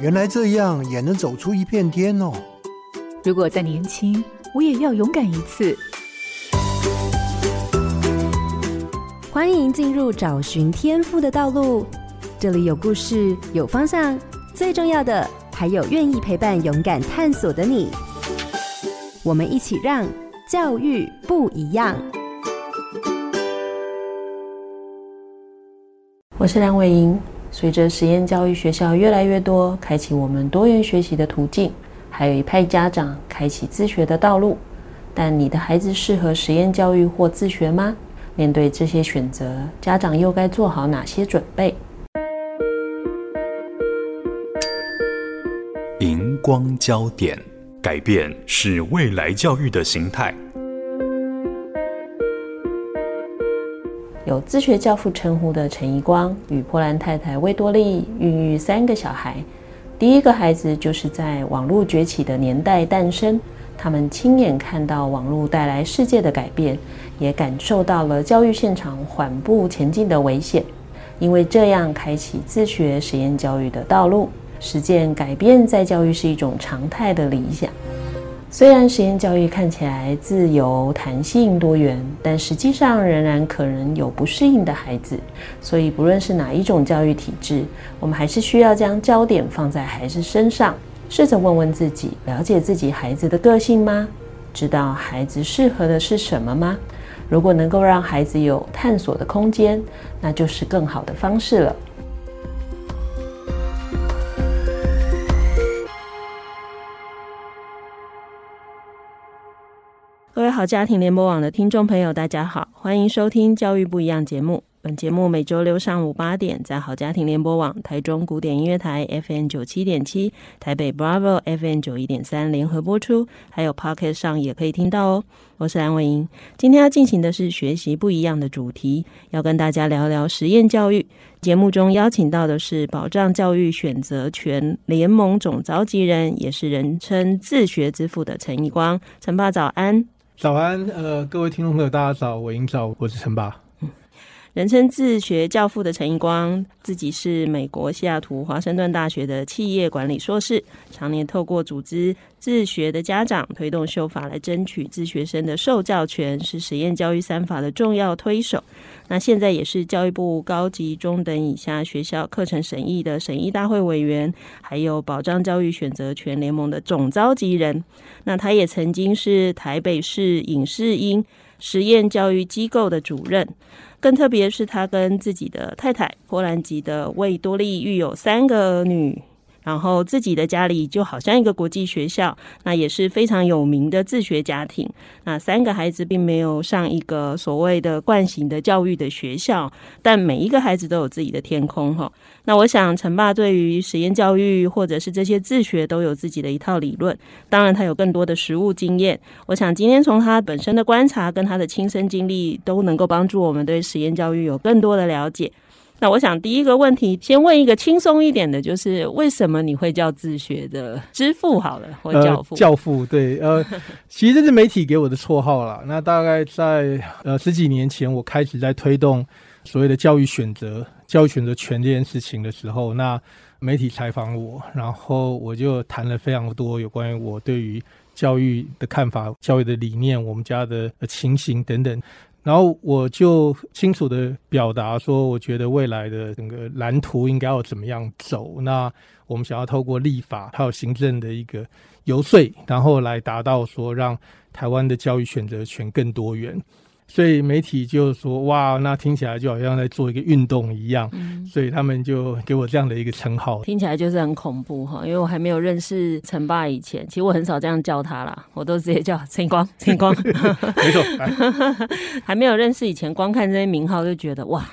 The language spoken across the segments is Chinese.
原来这样也能走出一片天哦！如果再年轻，我也要勇敢一次。欢迎进入找寻天赋的道路，这里有故事，有方向，最重要的还有愿意陪伴、勇敢探索的你。我们一起让教育不一样。我是梁伟莹。随着实验教育学校越来越多，开启我们多元学习的途径，还有一派家长开启自学的道路。但你的孩子适合实验教育或自学吗？面对这些选择，家长又该做好哪些准备？荧光焦点，改变是未来教育的形态。有自学教父称呼的陈怡光与波兰太太魏多利孕育三个小孩，第一个孩子就是在网络崛起的年代诞生。他们亲眼看到网络带来世界的改变，也感受到了教育现场缓步前进的危险。因为这样，开启自学实验教育的道路，实践改变在教育是一种常态的理想。虽然实验教育看起来自由、弹性、多元，但实际上仍然可能有不适应的孩子。所以，不论是哪一种教育体制，我们还是需要将焦点放在孩子身上，试着问问自己：了解自己孩子的个性吗？知道孩子适合的是什么吗？如果能够让孩子有探索的空间，那就是更好的方式了。好家庭联播网的听众朋友，大家好，欢迎收听《教育不一样》节目。本节目每周六上午八点在好家庭联播网、台中古典音乐台 FM 九七点七、台北 Bravo FM 九一点三联合播出，还有 Pocket 上也可以听到哦。我是蓝伟莹，今天要进行的是学习不一样的主题，要跟大家聊聊实验教育。节目中邀请到的是保障教育选择权联盟总召集人，也是人称自学之父的陈义光。陈爸早安。早安，呃，各位听众朋友，大家早，我迎早，我是陈爸。人称自学教父的陈怡光，自己是美国西雅图华盛顿大学的企业管理硕士，常年透过组织自学的家长，推动修法来争取自学生的受教权，是实验教育三法的重要推手。那现在也是教育部高级中等以下学校课程审议的审议大会委员，还有保障教育选择权联盟的总召集人。那他也曾经是台北市影视音实验教育机构的主任。更特别是，他跟自己的太太波兰籍的魏多利育有三个儿女。然后自己的家里就好像一个国际学校，那也是非常有名的自学家庭。那三个孩子并没有上一个所谓的惯行的教育的学校，但每一个孩子都有自己的天空哈。那我想陈爸对于实验教育或者是这些自学都有自己的一套理论，当然他有更多的实务经验。我想今天从他本身的观察跟他的亲身经历，都能够帮助我们对实验教育有更多的了解。那我想第一个问题，先问一个轻松一点的，就是为什么你会叫自学的之父？好了，或教父？呃、教父对，呃，其实这是媒体给我的绰号啦。那大概在呃十几年前，我开始在推动所谓的教育选择、教育选择权这件事情的时候，那媒体采访我，然后我就谈了非常多有关于我对于教育的看法、教育的理念、我们家的情形等等。然后我就清楚的表达说，我觉得未来的整个蓝图应该要怎么样走。那我们想要透过立法还有行政的一个游说，然后来达到说让台湾的教育选择权更多元。所以媒体就说：“哇，那听起来就好像在做一个运动一样。嗯”所以他们就给我这样的一个称号。听起来就是很恐怖哈，因为我还没有认识陈爸以前，其实我很少这样叫他啦，我都直接叫陈光，陈光。没错，还没有认识以前，光看这些名号就觉得哇。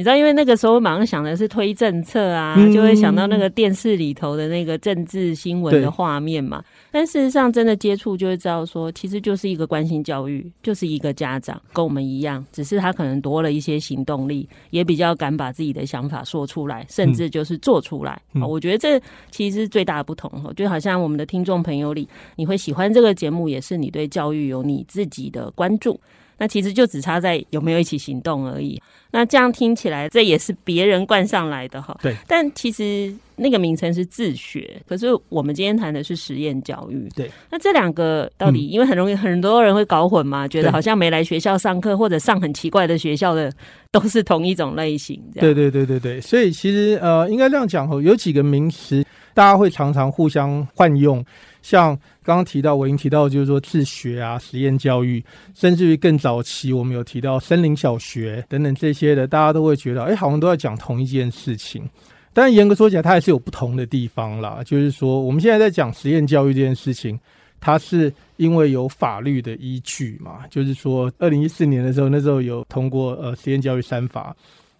你知道，因为那个时候马上想的是推政策啊，嗯、就会想到那个电视里头的那个政治新闻的画面嘛。但事实上，真的接触就会知道说，其实就是一个关心教育，就是一个家长，跟我们一样，只是他可能多了一些行动力，也比较敢把自己的想法说出来，甚至就是做出来。嗯、我觉得这其实是最大的不同。就好像我们的听众朋友里，你会喜欢这个节目，也是你对教育有你自己的关注。那其实就只差在有没有一起行动而已。那这样听起来，这也是别人冠上来的哈。对，但其实那个名称是自学，可是我们今天谈的是实验教育。对，那这两个到底，因为很容易很多人会搞混嘛，觉得好像没来学校上课或者上很奇怪的学校的都是同一种类型。对对对对对，所以其实呃，应该这样讲哦，有几个名词大家会常常互相换用，像。刚刚提到，我已经提到，就是说自学啊、实验教育，甚至于更早期，我们有提到森林小学等等这些的，大家都会觉得，哎，好像都在讲同一件事情。但严格说起来，它还是有不同的地方啦。就是说，我们现在在讲实验教育这件事情，它是因为有法律的依据嘛。就是说，二零一四年的时候，那时候有通过呃实验教育三法，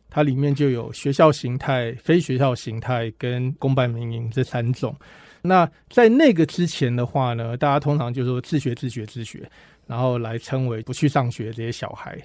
它里面就有学校形态、非学校形态跟公办民营这三种。那在那个之前的话呢，大家通常就说自学、自学、自学，然后来称为不去上学这些小孩。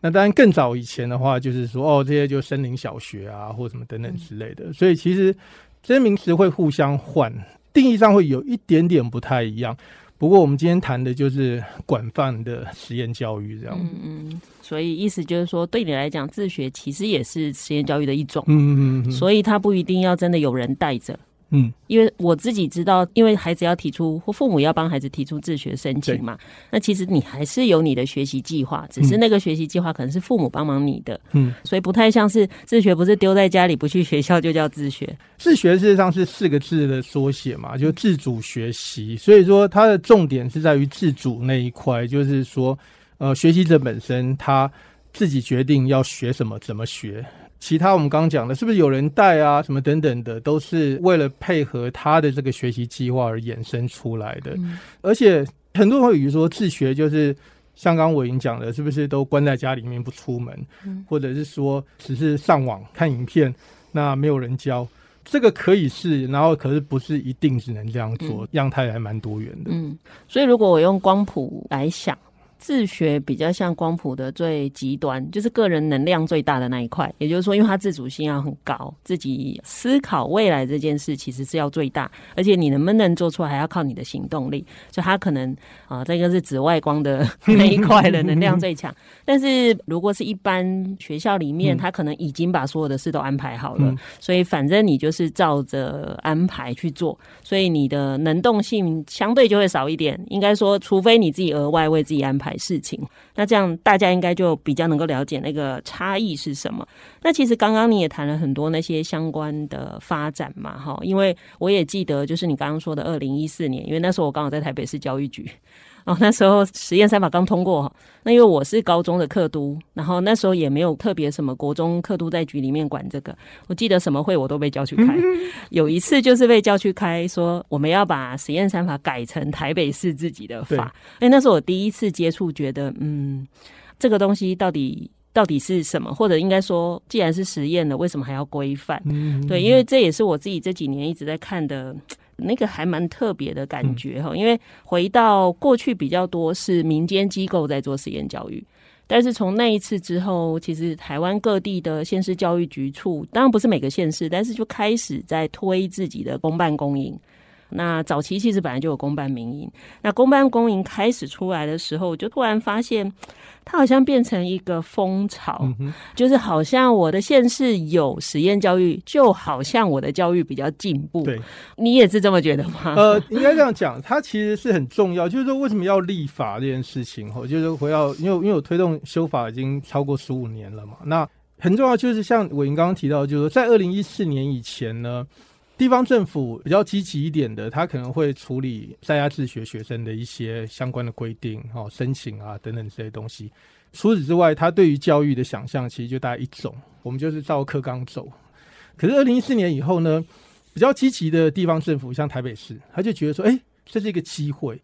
那当然更早以前的话，就是说哦，这些就森林小学啊，或什么等等之类的。所以其实这些名词会互相换，定义上会有一点点不太一样。不过我们今天谈的就是广泛的实验教育这样。嗯嗯，所以意思就是说，对你来讲，自学其实也是实验教育的一种。嗯嗯嗯。所以它不一定要真的有人带着。嗯，因为我自己知道，因为孩子要提出或父母要帮孩子提出自学申请嘛，那其实你还是有你的学习计划，只是那个学习计划可能是父母帮忙你的，嗯，所以不太像是自学，不是丢在家里不去学校就叫自学。自学事实上是四个字的缩写嘛，就自主学习，所以说它的重点是在于自主那一块，就是说，呃，学习者本身他自己决定要学什么，怎么学。其他我们刚刚讲的，是不是有人带啊？什么等等的，都是为了配合他的这个学习计划而衍生出来的。嗯、而且很多人会以为说自学就是像刚刚我已经讲的，是不是都关在家里面不出门，嗯、或者是说只是上网看影片，那没有人教？这个可以是，然后可是不是一定只能这样做，嗯、样态还蛮多元的。嗯，所以如果我用光谱来想。自学比较像光谱的最极端，就是个人能量最大的那一块。也就是说，因为他自主性要很高，自己思考未来这件事其实是要最大，而且你能不能做出来还要靠你的行动力。所以他可能啊，这个是紫外光的 那一块的能量最强。但是如果是一般学校里面，他可能已经把所有的事都安排好了，所以反正你就是照着安排去做，所以你的能动性相对就会少一点。应该说，除非你自己额外为自己安排。事情，那这样大家应该就比较能够了解那个差异是什么。那其实刚刚你也谈了很多那些相关的发展嘛，哈，因为我也记得，就是你刚刚说的二零一四年，因为那时候我刚好在台北市教育局。哦，那时候实验三法刚通过，那因为我是高中的课督，然后那时候也没有特别什么国中课督在局里面管这个。我记得什么会我都被叫去开，有一次就是被叫去开，说我们要把实验三法改成台北市自己的法。哎，那是我第一次接触，觉得嗯，这个东西到底到底是什么？或者应该说，既然是实验了，为什么还要规范？对，因为这也是我自己这几年一直在看的。那个还蛮特别的感觉哈，因为回到过去比较多是民间机构在做实验教育，但是从那一次之后，其实台湾各地的县市教育局处，当然不是每个县市，但是就开始在推自己的公办公营。那早期其实本来就有公办民营，那公办公营开始出来的时候，我就突然发现它好像变成一个风潮，嗯、就是好像我的县市有实验教育，就好像我的教育比较进步。对，你也是这么觉得吗？呃，应该这样讲，它其实是很重要，就是说为什么要立法这件事情，哈，就是回到，因为因为我推动修法已经超过十五年了嘛，那很重要，就是像伟英刚刚提到，就是说在二零一四年以前呢。地方政府比较积极一点的，他可能会处理在家自学学生的一些相关的规定、哦申请啊等等这些东西。除此之外，他对于教育的想象其实就大概一种，我们就是照课纲走。可是二零一四年以后呢，比较积极的地方政府，像台北市，他就觉得说，哎，这是一个机会。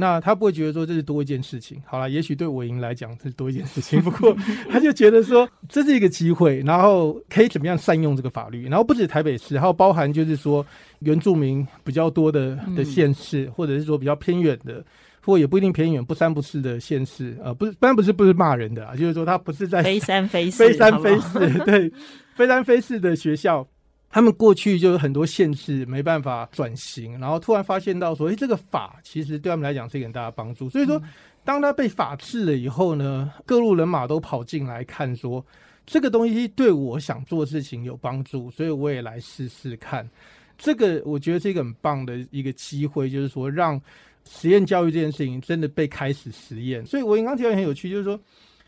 那他不会觉得说这是多一件事情，好了，也许对我赢来讲是多一件事情，不过 他就觉得说这是一个机会，然后可以怎么样善用这个法律，然后不止台北市，还有包含就是说原住民比较多的的县市，或者是说比较偏远的，或也不一定偏远，不三不四的县市，呃，不是，当然不是不是骂人的啊，就是说他不是在非三非四，非三非四，对，非三非四的学校。他们过去就是很多限制，没办法转型，然后突然发现到说，哎，这个法其实对他们来讲是一个很大的帮助。所以说，当他被法治了以后呢，各路人马都跑进来看，说这个东西对我想做事情有帮助，所以我也来试试看。这个我觉得是一个很棒的一个机会，就是说让实验教育这件事情真的被开始实验。所以我刚刚提到很有趣，就是说。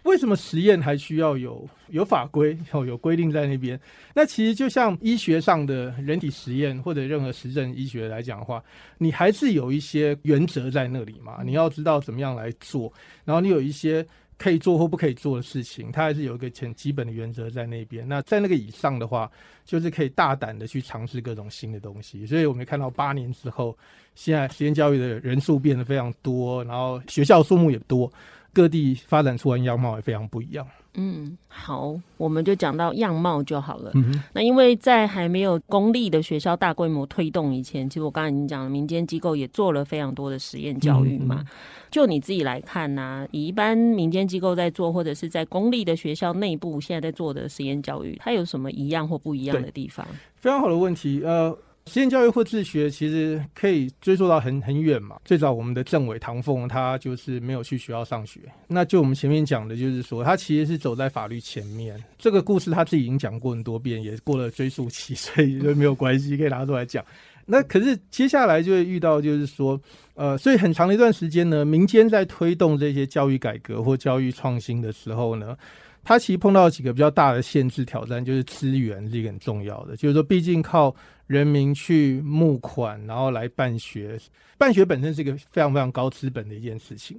为什么实验还需要有有法规、有有规定在那边？那其实就像医学上的人体实验或者任何实证医学来讲的话，你还是有一些原则在那里嘛。你要知道怎么样来做，然后你有一些可以做或不可以做的事情，它还是有一个很基本的原则在那边。那在那个以上的话，就是可以大胆的去尝试各种新的东西。所以我们看到八年之后，现在实验教育的人数变得非常多，然后学校数目也多。各地发展出来样貌也非常不一样。嗯，好，我们就讲到样貌就好了。嗯，那因为在还没有公立的学校大规模推动以前，其实我刚才已经讲了，民间机构也做了非常多的实验教育嘛。嗯嗯、就你自己来看呢、啊，以一般民间机构在做，或者是在公立的学校内部现在在做的实验教育，它有什么一样或不一样的地方？非常好的问题，呃。实验教育或自学，其实可以追溯到很很远嘛。最早我们的政委唐凤，他就是没有去学校上学。那就我们前面讲的，就是说他其实是走在法律前面。这个故事他自己已经讲过很多遍，也过了追溯期，所以就没有关系，可以拿出来讲。那可是接下来就会遇到，就是说，呃，所以很长的一段时间呢，民间在推动这些教育改革或教育创新的时候呢，他其实碰到几个比较大的限制挑战，就是资源是一个很重要的，就是说，毕竟靠。人民去募款，然后来办学。办学本身是一个非常非常高资本的一件事情，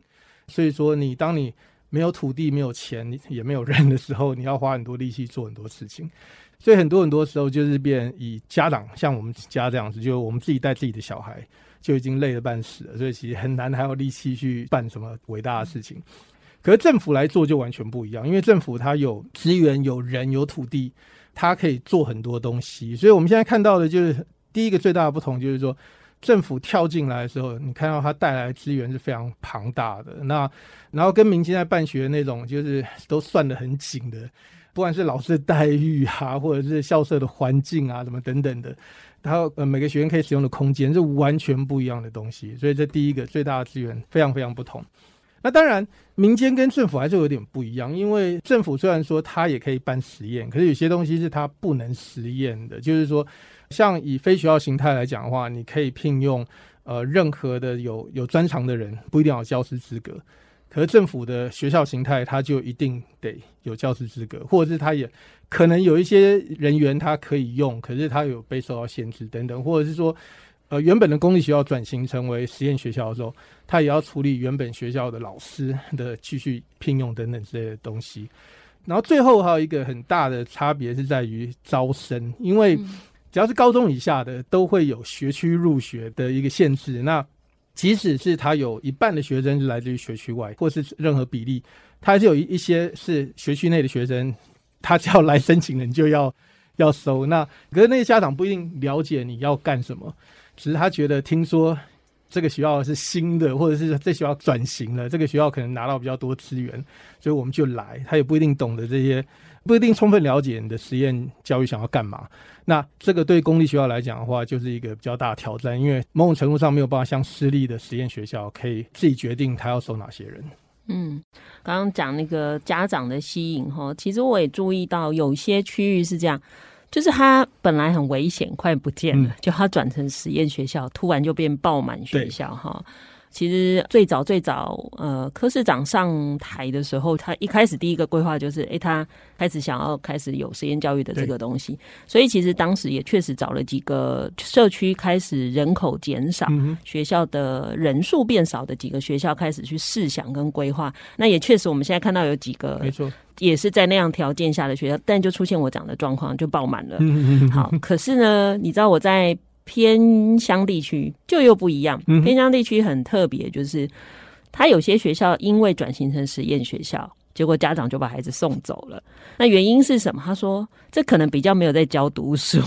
所以说你当你没有土地、没有钱、也没有人的时候，你要花很多力气做很多事情。所以很多很多时候就是变以家长，像我们家这样子，就我们自己带自己的小孩，就已经累得半死了。所以其实很难还有力气去办什么伟大的事情。可是政府来做就完全不一样，因为政府它有资源、有人、有土地。它可以做很多东西，所以我们现在看到的就是第一个最大的不同，就是说政府跳进来的时候，你看到它带来的资源是非常庞大的。那然后跟民间在办学那种，就是都算得很紧的，不管是老师的待遇啊，或者是校舍的环境啊，什么等等的，然后呃每个学员可以使用的空间是完全不一样的东西。所以这第一个最大的资源非常非常不同。那当然，民间跟政府还是有点不一样，因为政府虽然说它也可以办实验，可是有些东西是它不能实验的。就是说，像以非学校形态来讲的话，你可以聘用呃任何的有有专长的人，不一定要有教师资格。可是政府的学校形态，它就一定得有教师资格，或者是它也可能有一些人员它可以用，可是它有被受到限制等等，或者是说。呃，原本的公立学校转型成为实验学校的时候，他也要处理原本学校的老师的继续聘用等等之类的东西。然后最后还有一个很大的差别是在于招生，因为只要是高中以下的都会有学区入学的一个限制。那即使是他有一半的学生是来自于学区外，或是任何比例，他还是有一一些是学区内的学生，他只要来申请了，你就要要收。那可是那些家长不一定了解你要干什么。只是他觉得听说这个学校是新的，或者是这学校转型了，这个学校可能拿到比较多资源，所以我们就来。他也不一定懂得这些，不一定充分了解你的实验教育想要干嘛。那这个对公立学校来讲的话，就是一个比较大的挑战，因为某种程度上没有办法像私立的实验学校可以自己决定他要收哪些人。嗯，刚刚讲那个家长的吸引哈，其实我也注意到有些区域是这样。就是它本来很危险，快不见了，嗯、就它转成实验学校，突然就变爆满学校哈。其实最早最早，呃，柯市长上台的时候，他一开始第一个规划就是，哎，他开始想要开始有实验教育的这个东西。所以其实当时也确实找了几个社区开始人口减少，嗯、学校的人数变少的几个学校开始去试想跟规划。那也确实，我们现在看到有几个，没错，也是在那样条件下的学校，但就出现我讲的状况，就爆满了。嗯、好，可是呢，你知道我在。偏乡地区就又不一样，偏乡地区很特别，就是它有些学校因为转型成实验学校，结果家长就把孩子送走了。那原因是什么？他说这可能比较没有在教读书。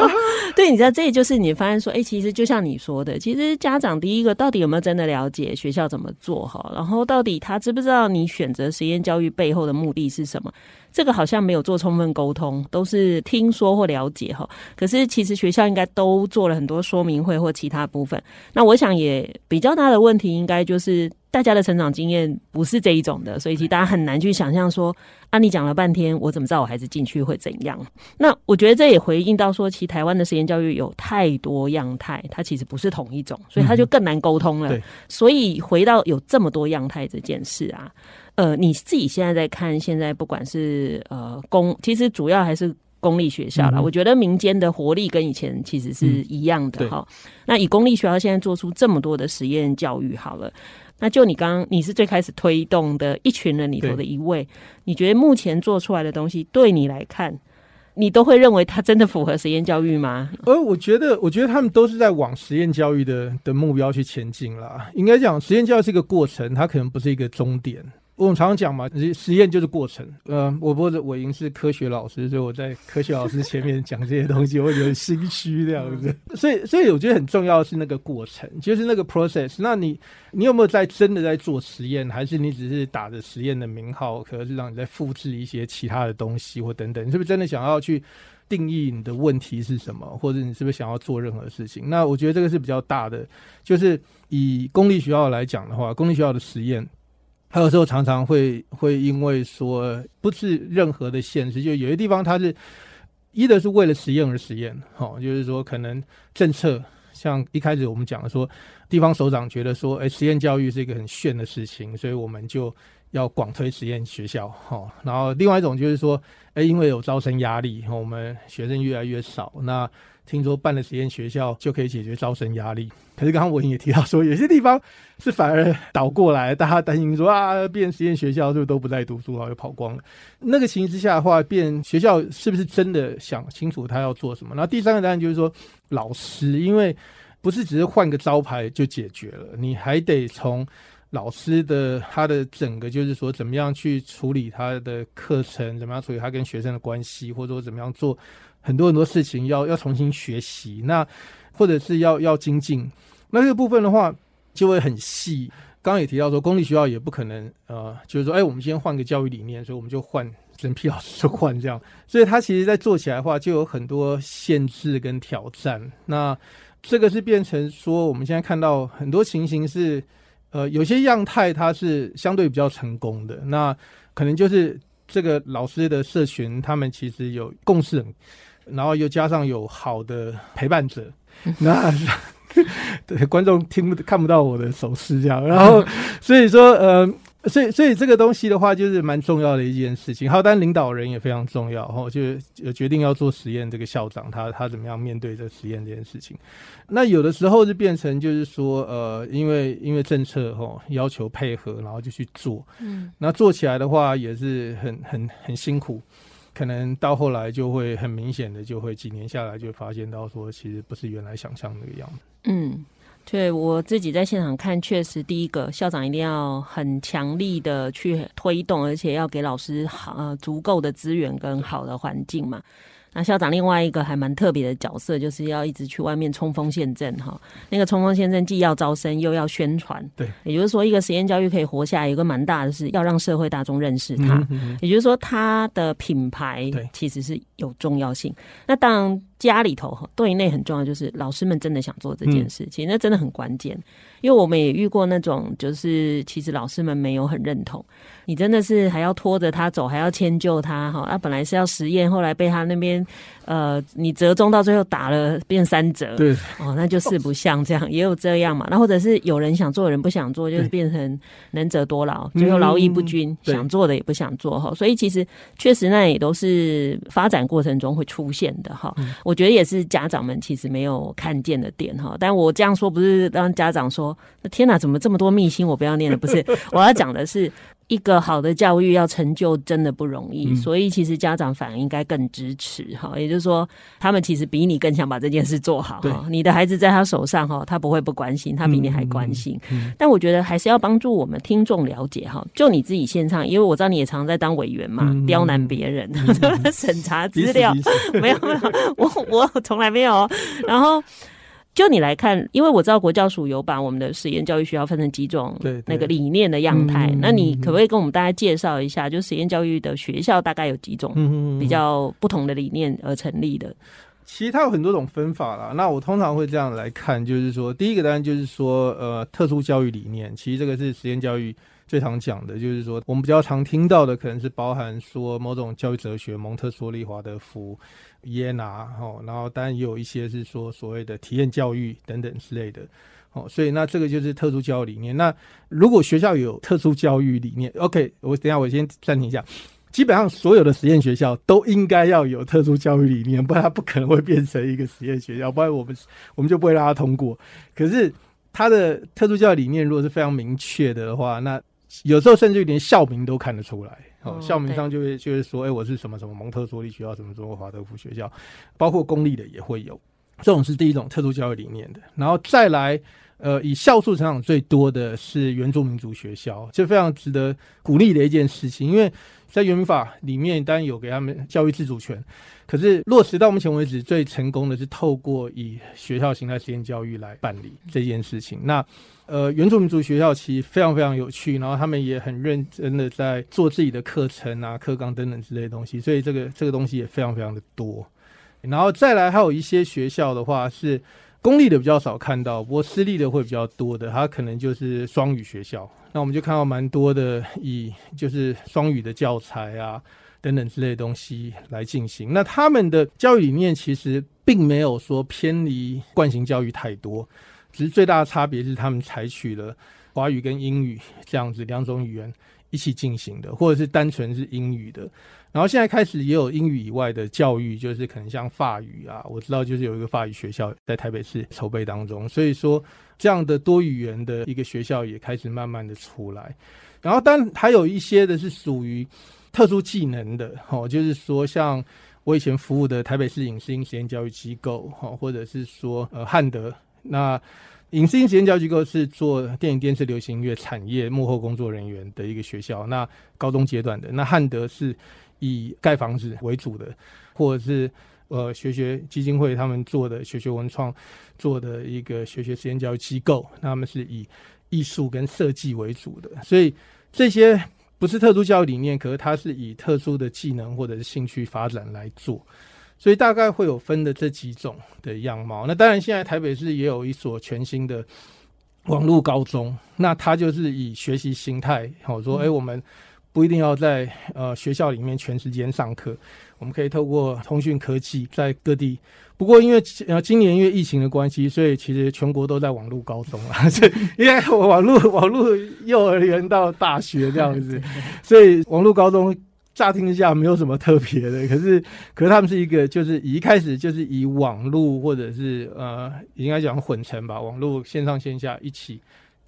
对，你知道这也就是你发现说，哎、欸，其实就像你说的，其实家长第一个到底有没有真的了解学校怎么做哈？然后到底他知不知道你选择实验教育背后的目的是什么？这个好像没有做充分沟通，都是听说或了解哈。可是其实学校应该都做了很多说明会或其他部分。那我想也比较大的问题，应该就是大家的成长经验不是这一种的，所以其实大家很难去想象说，啊，你讲了半天，我怎么知道我孩子进去会怎样？那我觉得这也回应到说，其实台湾的实验教育有太多样态，它其实不是同一种，所以它就更难沟通了。嗯、所以回到有这么多样态这件事啊。呃，你自己现在在看，现在不管是呃公，其实主要还是公立学校啦。嗯、我觉得民间的活力跟以前其实是一样的哈、嗯。那以公立学校现在做出这么多的实验教育，好了，那就你刚刚你是最开始推动的一群人里头的一位，你觉得目前做出来的东西，对你来看，你都会认为它真的符合实验教育吗？呃，我觉得，我觉得他们都是在往实验教育的的目标去前进啦。应该讲，实验教育是一个过程，它可能不是一个终点。我们常常讲嘛，实实验就是过程。呃，我不是我已经是科学老师，所以我在科学老师前面讲这些东西，我有点心虚这样子。所以，所以我觉得很重要的是那个过程，就是那个 process。那你，你有没有在真的在做实验，还是你只是打着实验的名号，可能是让你在复制一些其他的东西或等等？你是不是真的想要去定义你的问题是什么，或者你是不是想要做任何事情？那我觉得这个是比较大的。就是以公立学校来讲的话，公立学校的实验。还有时候常常会会因为说不是任何的限制，就有些地方它是一的是为了实验而实验，哈，就是说可能政策像一开始我们讲的说，地方首长觉得说，哎，实验教育是一个很炫的事情，所以我们就要广推实验学校，哈。然后另外一种就是说，哎，因为有招生压力，我们学生越来越少，那。听说办了实验学校就可以解决招生压力，可是刚刚文颖也提到说，有些地方是反而倒过来，大家担心说啊，变实验学校就都不再读书，然后又跑光了。那个情形之下的话，变学校是不是真的想清楚他要做什么？那第三个答案就是说，老师，因为不是只是换个招牌就解决了，你还得从老师的他的整个就是说，怎么样去处理他的课程，怎么样处理他跟学生的关系，或者说怎么样做。很多很多事情要要重新学习，那或者是要要精进，那这个部分的话就会很细。刚刚也提到说，公立学校也不可能呃，就是说，哎，我们先换个教育理念，所以我们就换整批老师就换这样。所以他其实在做起来的话，就有很多限制跟挑战。那这个是变成说，我们现在看到很多情形是，呃，有些样态它是相对比较成功的，那可能就是这个老师的社群，他们其实有共识。然后又加上有好的陪伴者，那 对观众听不看不到我的手势这样，然后 所以说呃，所以所以这个东西的话就是蛮重要的一件事情。还有当然领导人也非常重要，然后就决定要做实验，这个校长他他怎么样面对这个实验这件事情。那有的时候就变成就是说呃，因为因为政策哈要求配合，然后就去做，嗯，那做起来的话也是很很很辛苦。可能到后来就会很明显的，就会几年下来就发现到说，其实不是原来想象那个样子。嗯，对，我自己在现场看，确实第一个校长一定要很强力的去推动，而且要给老师好呃足够的资源跟好的环境嘛。那校长另外一个还蛮特别的角色，就是要一直去外面冲锋陷阵哈。那个冲锋陷阵既要招生又要宣传，对，也就是说，一个实验教育可以活下来，有个蛮大的是要让社会大众认识它。嗯嗯嗯，也就是说，它的品牌其实是有重要性。那当然。家里头哈，对内很重要，就是老师们真的想做这件事情，嗯、那真的很关键。因为我们也遇过那种，就是其实老师们没有很认同，你真的是还要拖着他走，还要迁就他哈。啊，本来是要实验，后来被他那边呃，你折中到最后打了变三折，对哦，那就四不像这样，也有这样嘛。那或者是有人想做，有人不想做，就是变成能者多劳，最后劳逸不均，嗯、想做的也不想做哈。所以其实确实那也都是发展过程中会出现的哈。嗯我觉得也是家长们其实没有看见的点哈，但我这样说不是让家长说，天哪，怎么这么多秘辛我不要念了？不是，我要讲的是，一个好的教育要成就真的不容易，嗯、所以其实家长反而应该更支持哈。也就是说，他们其实比你更想把这件事做好哈。你的孩子在他手上哈，他不会不关心，他比你还关心。嗯嗯、但我觉得还是要帮助我们听众了解哈。就你自己线上，因为我知道你也常在当委员嘛，嗯、刁难别人，审、嗯、查资料，没有没有，我我从来没有。然后。就你来看，因为我知道国教署有把我们的实验教育学校分成几种，那个理念的样态。那你可不可以跟我们大家介绍一下，就实验教育的学校大概有几种比较不同的理念而成立的？其实它有很多种分法啦。那我通常会这样来看，就是说，第一个当然就是说，呃，特殊教育理念，其实这个是实验教育最常讲的，就是说，我们比较常听到的，可能是包含说某种教育哲学，蒙特梭利、华德福。耶拿哦，然后当然也有一些是说所谓的体验教育等等之类的哦，所以那这个就是特殊教育理念。那如果学校有特殊教育理念，OK，我等下我先暂停一下。基本上所有的实验学校都应该要有特殊教育理念，不然它不可能会变成一个实验学校，不然我们我们就不会让它通过。可是它的特殊教育理念如果是非常明确的的话，那有时候甚至于连校名都看得出来。哦，校名上就会就会说，哎、欸，我是什么什么蒙特梭利学校，什么什么华德福学校，包括公立的也会有。这种是第一种特殊教育理念的，然后再来，呃，以校数成长最多的是原住民族学校，这非常值得鼓励的一件事情，因为在原民法里面当然有给他们教育自主权，可是落实到目前为止最成功的是透过以学校形态实验教育来办理这件事情。那呃，原住民族学校其实非常非常有趣，然后他们也很认真的在做自己的课程啊、课纲等等之类的东西，所以这个这个东西也非常非常的多。然后再来还有一些学校的话是公立的比较少看到，不过私立的会比较多的，它可能就是双语学校。那我们就看到蛮多的以就是双语的教材啊等等之类的东西来进行。那他们的教育理念其实并没有说偏离惯性教育太多。其实最大的差别是，他们采取了华语跟英语这样子两种语言一起进行的，或者是单纯是英语的。然后现在开始也有英语以外的教育，就是可能像法语啊，我知道就是有一个法语学校在台北市筹备当中。所以说，这样的多语言的一个学校也开始慢慢的出来。然后，当然还有一些的是属于特殊技能的，哦，就是说像我以前服务的台北市影视音实验教育机构，哈，或者是说呃汉德。那影视音实验教育机构是做电影、电视、流行音乐产业幕后工作人员的一个学校。那高中阶段的，那汉德是以盖房子为主的，或者是呃学学基金会他们做的学学文创做的一个学学实验教育机构，那他们是以艺术跟设计为主的。所以这些不是特殊教育理念，可是它是以特殊的技能或者是兴趣发展来做。所以大概会有分的这几种的样貌。那当然，现在台北市也有一所全新的网络高中，那它就是以学习形态，好说，哎，我们不一定要在呃学校里面全时间上课，我们可以透过通讯科技在各地。不过因为呃今年因为疫情的关系，所以其实全国都在网络高中啊，所以因为网络网络幼儿园到大学这样子，所以网络高中。乍听之下没有什么特别的，可是，可是他们是一个，就是一开始就是以网络或者是呃，应该讲混成吧，网络线上线下一起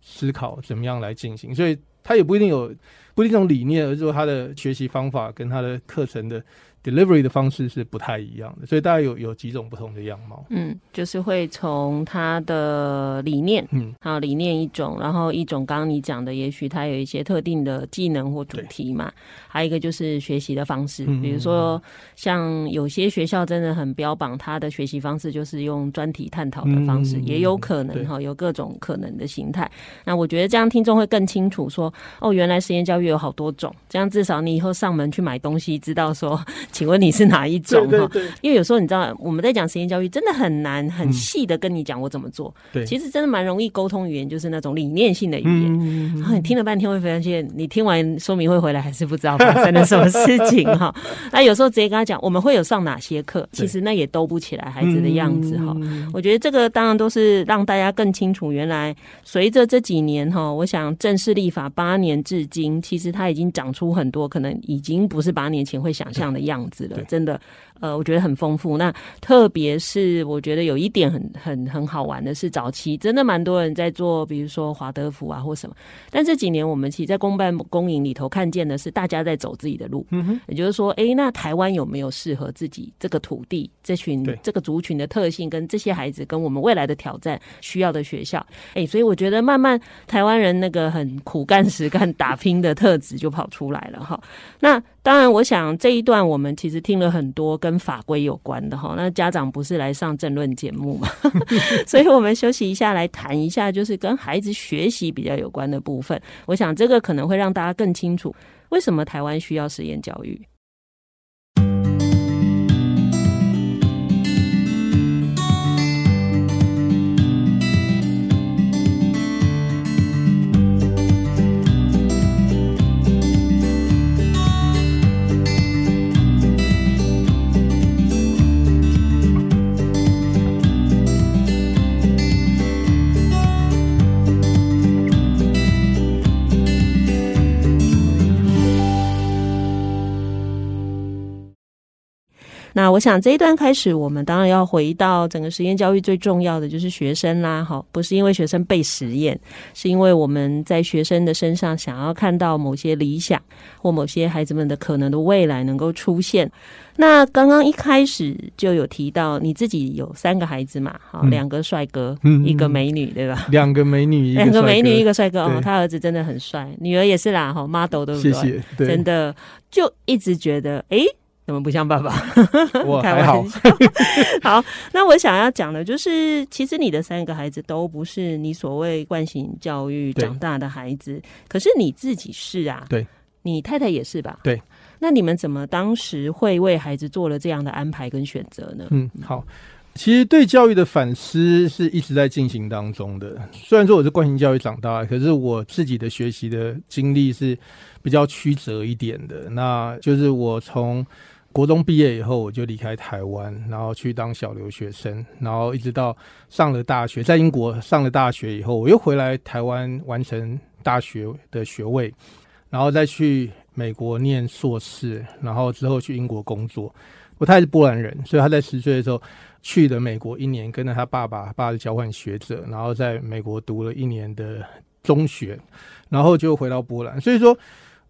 思考怎么样来进行，所以他也不一定有不一定这种理念，而是说他的学习方法跟他的课程的。Delivery 的方式是不太一样的，所以大概有有几种不同的样貌。嗯，就是会从他的理念，嗯，好，理念一种，然后一种刚刚你讲的，也许他有一些特定的技能或主题嘛。还有一个就是学习的方式，比如说像有些学校真的很标榜他的学习方式就是用专题探讨的方式，嗯、也有可能哈，有各种可能的形态。那我觉得这样听众会更清楚说，哦，原来实验教育有好多种，这样至少你以后上门去买东西，知道说。请问你是哪一种哈？因为有时候你知道我们在讲实验教育，真的很难很细的跟你讲我怎么做。对，其实真的蛮容易沟通语言，就是那种理念性的语言。嗯，然后你听了半天会发现，你听完说明会回来还是不知道发生了什么事情哈。那有时候直接跟他讲，我们会有上哪些课，其实那也兜不起来孩子的样子哈。我觉得这个当然都是让大家更清楚，原来随着这几年哈，我想正式立法八年至今，其实它已经长出很多可能已经不是八年前会想象的样样子了，真的。呃，我觉得很丰富。那特别是我觉得有一点很很很好玩的是，早期真的蛮多人在做，比如说华德福啊或什么。但这几年我们其实，在公办公营里头看见的是，大家在走自己的路。嗯哼，也就是说，哎，那台湾有没有适合自己这个土地、这群这个族群的特性，跟这些孩子跟我们未来的挑战需要的学校？哎，所以我觉得慢慢台湾人那个很苦干实干打拼的特质就跑出来了哈。那当然，我想这一段我们其实听了很多跟法规有关的哈。那家长不是来上政论节目嘛，所以我们休息一下，来谈一下就是跟孩子学习比较有关的部分。我想这个可能会让大家更清楚为什么台湾需要实验教育。我想这一段开始，我们当然要回到整个实验教育最重要的就是学生啦，好，不是因为学生被实验，是因为我们在学生的身上想要看到某些理想或某些孩子们的可能的未来能够出现。那刚刚一开始就有提到你自己有三个孩子嘛，好，两个帅哥，嗯，一个美女，对吧？两个美女，两个美女，一个帅哥哦，他儿子真的很帅，女儿也是啦，哈，model 对不对？谢谢，对，真的就一直觉得，哎。怎么不像爸爸？我 还好。开玩笑。好，那我想要讲的就是，其实你的三个孩子都不是你所谓惯性教育长大的孩子，可是你自己是啊。对，你太太也是吧？对。那你们怎么当时会为孩子做了这样的安排跟选择呢？嗯，好。其实对教育的反思是一直在进行当中的。虽然说我是惯性教育长大，可是我自己的学习的经历是比较曲折一点的。那就是我从国中毕业以后，我就离开台湾，然后去当小留学生，然后一直到上了大学，在英国上了大学以后，我又回来台湾完成大学的学位，然后再去美国念硕士，然后之后去英国工作。我太太是波兰人，所以他在十岁的时候去了美国一年，跟着他爸爸，爸是交换学者，然后在美国读了一年的中学，然后就回到波兰。所以说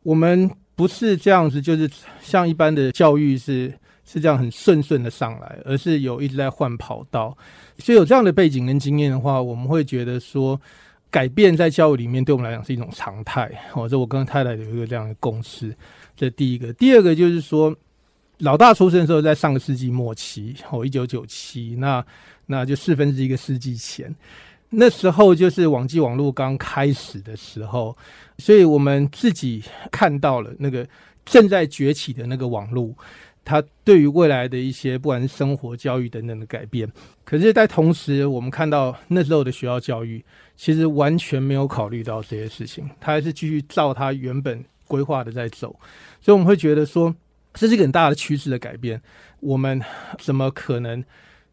我们。不是这样子，就是像一般的教育是是这样很顺顺的上来，而是有一直在换跑道。所以有这样的背景跟经验的话，我们会觉得说，改变在教育里面对我们来讲是一种常态。哦，这我跟太太有一个这样的共识。这第一个，第二个就是说，老大出生的时候在上个世纪末期，哦，一九九七，那那就四分之一个世纪前。那时候就是网际网络刚开始的时候，所以我们自己看到了那个正在崛起的那个网络，它对于未来的一些不管是生活、教育等等的改变。可是，在同时，我们看到那时候的学校教育其实完全没有考虑到这些事情，它还是继续照它原本规划的在走。所以，我们会觉得说，这是一个很大的趋势的改变。我们怎么可能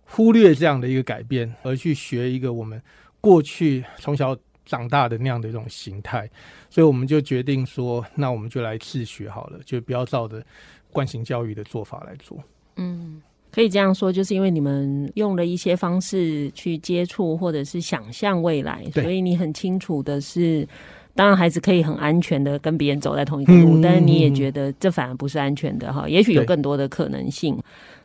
忽略这样的一个改变，而去学一个我们过去从小长大的那样的一种形态，所以我们就决定说，那我们就来自学好了，就不要照着惯性教育的做法来做。嗯，可以这样说，就是因为你们用了一些方式去接触或者是想象未来，所以你很清楚的是，当然孩子可以很安全的跟别人走在同一个路，嗯，但是你也觉得这反而不是安全的哈，也许有更多的可能性。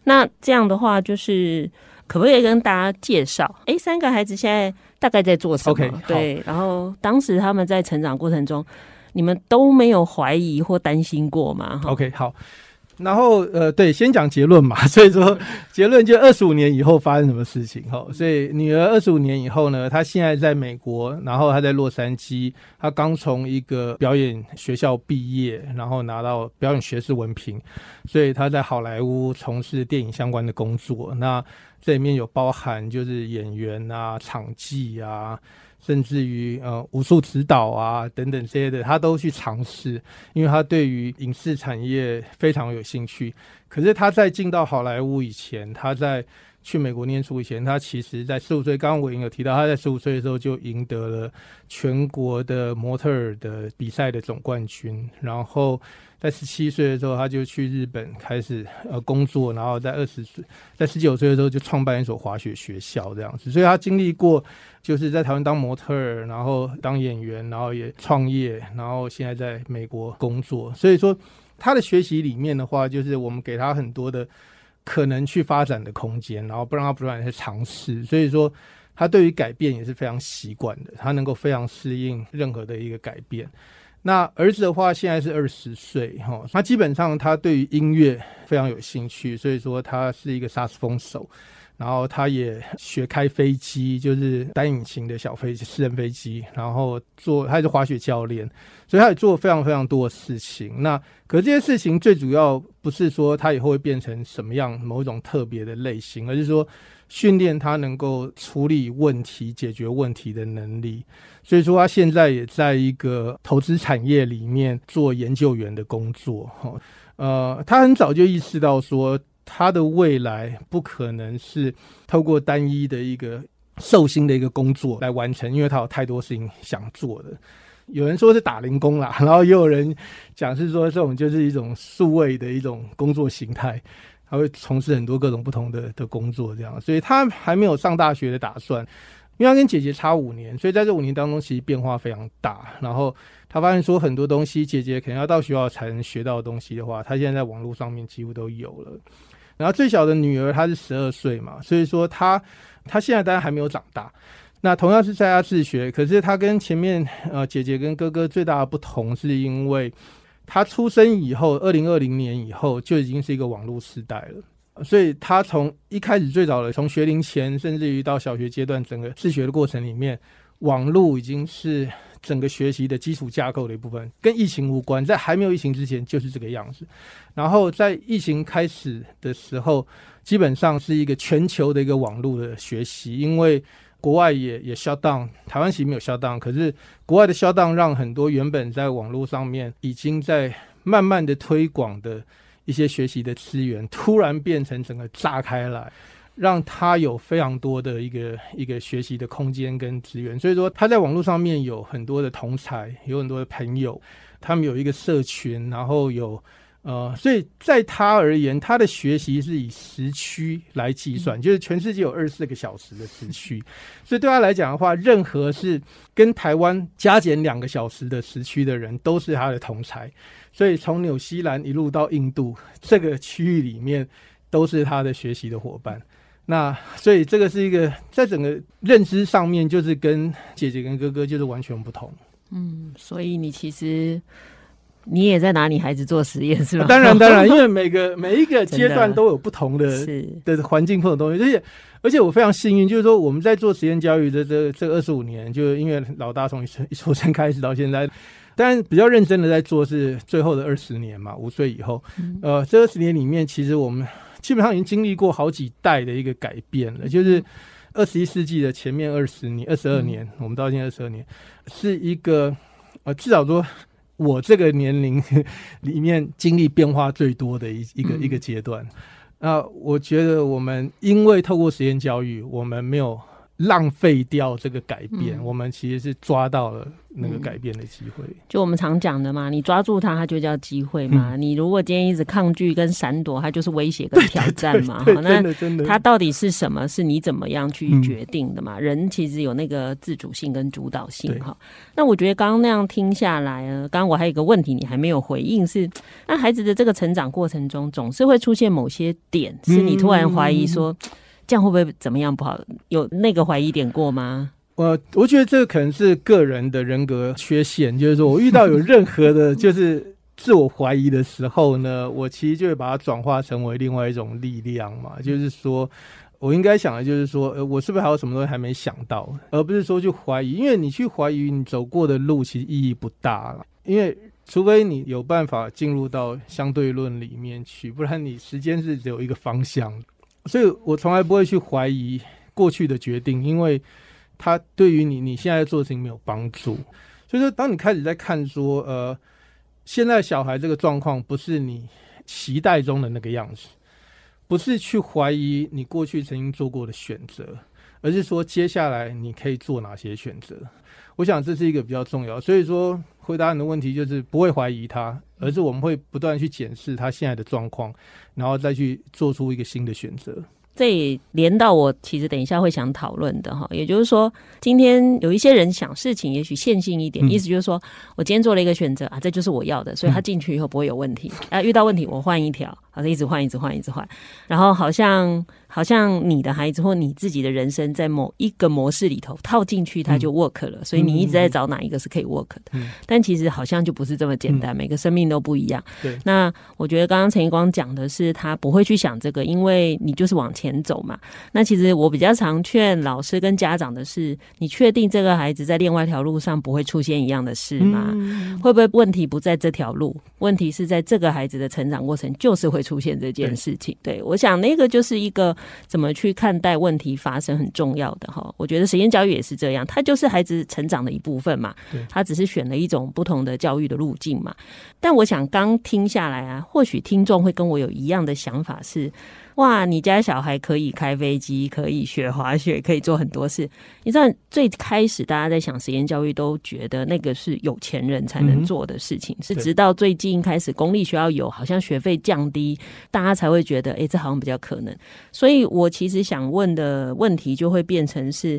那这样的话，就是可不可以跟大家介绍？哎，三个孩子现在。大概在做什么？Okay, 对，然后当时他们在成长过程中，你们都没有怀疑或担心过吗？OK，好。然后呃，对，先讲结论嘛。所以说结论就二十五年以后发生什么事情哈。所以女儿二十五年以后呢，她现在在美国，然后她在洛杉矶，她刚从一个表演学校毕业，然后拿到表演学士文凭，所以她在好莱坞从事电影相关的工作。那这里面有包含就是演员啊、场记啊，甚至于呃武术指导啊等等这些的，他都去尝试，因为他对于影视产业非常有兴趣。可是他在进到好莱坞以前，他在去美国念书以前，他其实在十五岁，刚刚我已经有提到，他在十五岁的时候就赢得了全国的模特儿的比赛的总冠军。然后在十七岁的时候，他就去日本开始呃工作，然后在二十岁，在十九岁的时候就创办一所滑雪学校这样子。所以他经历过就是在台湾当模特儿，然后当演员，然后也创业，然后现在在美国工作。所以说他的学习里面的话，就是我们给他很多的。可能去发展的空间，然后不让他不断去尝试，所以说他对于改变也是非常习惯的，他能够非常适应任何的一个改变。那儿子的话，现在是二十岁哈，他基本上他对于音乐非常有兴趣，所以说他是一个萨克斯风手。然后他也学开飞机，就是单引擎的小飞机、私人飞机。然后做，他也是滑雪教练，所以他也做非常非常多的事情。那可是这些事情最主要不是说他以后会变成什么样某一种特别的类型，而是说训练他能够处理问题、解决问题的能力。所以说他现在也在一个投资产业里面做研究员的工作。哈，呃，他很早就意识到说。他的未来不可能是透过单一的一个寿星的一个工作来完成，因为他有太多事情想做的。有人说是打零工啦，然后也有人讲是说这种就是一种数位的一种工作形态，他会从事很多各种不同的的工作，这样，所以他还没有上大学的打算。因为他跟姐姐差五年，所以在这五年当中其实变化非常大。然后他发现说很多东西，姐姐可能要到学校才能学到的东西的话，他现在在网络上面几乎都有了。然后最小的女儿她是十二岁嘛，所以说她她现在当然还没有长大。那同样是在家自学，可是她跟前面呃姐姐跟哥哥最大的不同，是因为他出生以后，二零二零年以后就已经是一个网络时代了，所以他从一开始最早的从学龄前，甚至于到小学阶段，整个自学的过程里面，网络已经是。整个学习的基础架构的一部分，跟疫情无关，在还没有疫情之前就是这个样子。然后在疫情开始的时候，基本上是一个全球的一个网络的学习，因为国外也也 shut down，台湾其实没有 shut down，可是国外的 shut down 让很多原本在网络上面已经在慢慢的推广的一些学习的资源，突然变成整个炸开来。让他有非常多的一个一个学习的空间跟资源，所以说他在网络上面有很多的同才，有很多的朋友，他们有一个社群，然后有呃，所以在他而言，他的学习是以时区来计算，就是全世界有二十四个小时的时区，所以对他来讲的话，任何是跟台湾加减两个小时的时区的人，都是他的同才，所以从纽西兰一路到印度这个区域里面，都是他的学习的伙伴。那所以这个是一个在整个认知上面，就是跟姐姐跟哥哥就是完全不同。嗯，所以你其实你也在拿你孩子做实验 是吧？当然当然，因为每个每一个阶段都有不同的的环境，不同东西。而且而且我非常幸运，就是说我们在做实验教育的这这二十五年，就因为老大从一出一出生开始到现在，但比较认真的在做是最后的二十年嘛，五岁以后。呃，这二十年里面，其实我们。基本上已经经历过好几代的一个改变了，就是二十一世纪的前面二十年、二十二年，我们到现在二十二年，是一个呃，至少说我这个年龄里面经历变化最多的一一个一个阶段。那我觉得我们因为透过实验教育，我们没有。浪费掉这个改变，嗯，我们其实是抓到了那个改变的机会，嗯。就我们常讲的嘛，你抓住它，它就叫机会嘛，嗯。你如果今天一直抗拒跟闪躲，它就是威胁跟挑战嘛。对对对，真的真的，它到底是什么？是你怎么样去决定的嘛？嗯，人其实有那个自主性跟主导性哈。那我觉得刚刚那样听下来啊，刚刚我还有一个问题你还没有回应是，那孩子的这个成长过程中，总是会出现某些点，是你突然怀疑说。嗯这样会不会怎么样不好？有那个怀疑点过吗？我我觉得这个可能是个人的人格缺陷，就是说我遇到有任何的，就是自我怀疑的时候呢，我其实就会把它转化成为另外一种力量嘛。就是说我应该想的就是说，呃，我是不是还有什么东西还没想到，而不是说去怀疑，因为你去怀疑你走过的路其实意义不大了，因为除非你有办法进入到相对论里面去，不然你时间是只有一个方向。所以我从来不会去怀疑过去的决定，因为它对于你你现在做的事情没有帮助。所以说，当你开始在看说，呃，现在小孩这个状况不是你期待中的那个样子，不是去怀疑你过去曾经做过的选择，而是说接下来你可以做哪些选择。我想这是一个比较重要。所以说，回答你的问题就是不会怀疑他，而是我们会不断去检视他现在的状况，然后再去做出一个新的选择。这也连到我其实等一下会想讨论的哈，也就是说，今天有一些人想事情也许线性一点，嗯、意思就是说我今天做了一个选择啊，这就是我要的，所以他进去以后不会有问题、嗯、啊，遇到问题我换一条，好像一直换，一直换，一直换，然后好像。好像你的孩子或你自己的人生在某一个模式里头套进去，它就 work 了。嗯、所以你一直在找哪一个是可以 work 的。嗯、但其实好像就不是这么简单，嗯、每个生命都不一样。对。那我觉得刚刚陈一光讲的是他不会去想这个，因为你就是往前走嘛。那其实我比较常劝老师跟家长的是：你确定这个孩子在另外一条路上不会出现一样的事吗？嗯、会不会问题不在这条路？问题是在这个孩子的成长过程就是会出现这件事情。对，对我想那个就是一个。怎么去看待问题发生很重要的哈，我觉得实验教育也是这样，它就是孩子成长的一部分嘛。他只是选了一种不同的教育的路径嘛。但我想刚听下来啊，或许听众会跟我有一样的想法是。哇，你家小孩可以开飞机，可以学滑雪，可以做很多事。你知道，最开始大家在想实验教育，都觉得那个是有钱人才能做的事情，嗯、是直到最近开始公立学校有，好像学费降低，大家才会觉得，哎、欸，这好像比较可能。所以我其实想问的问题，就会变成是。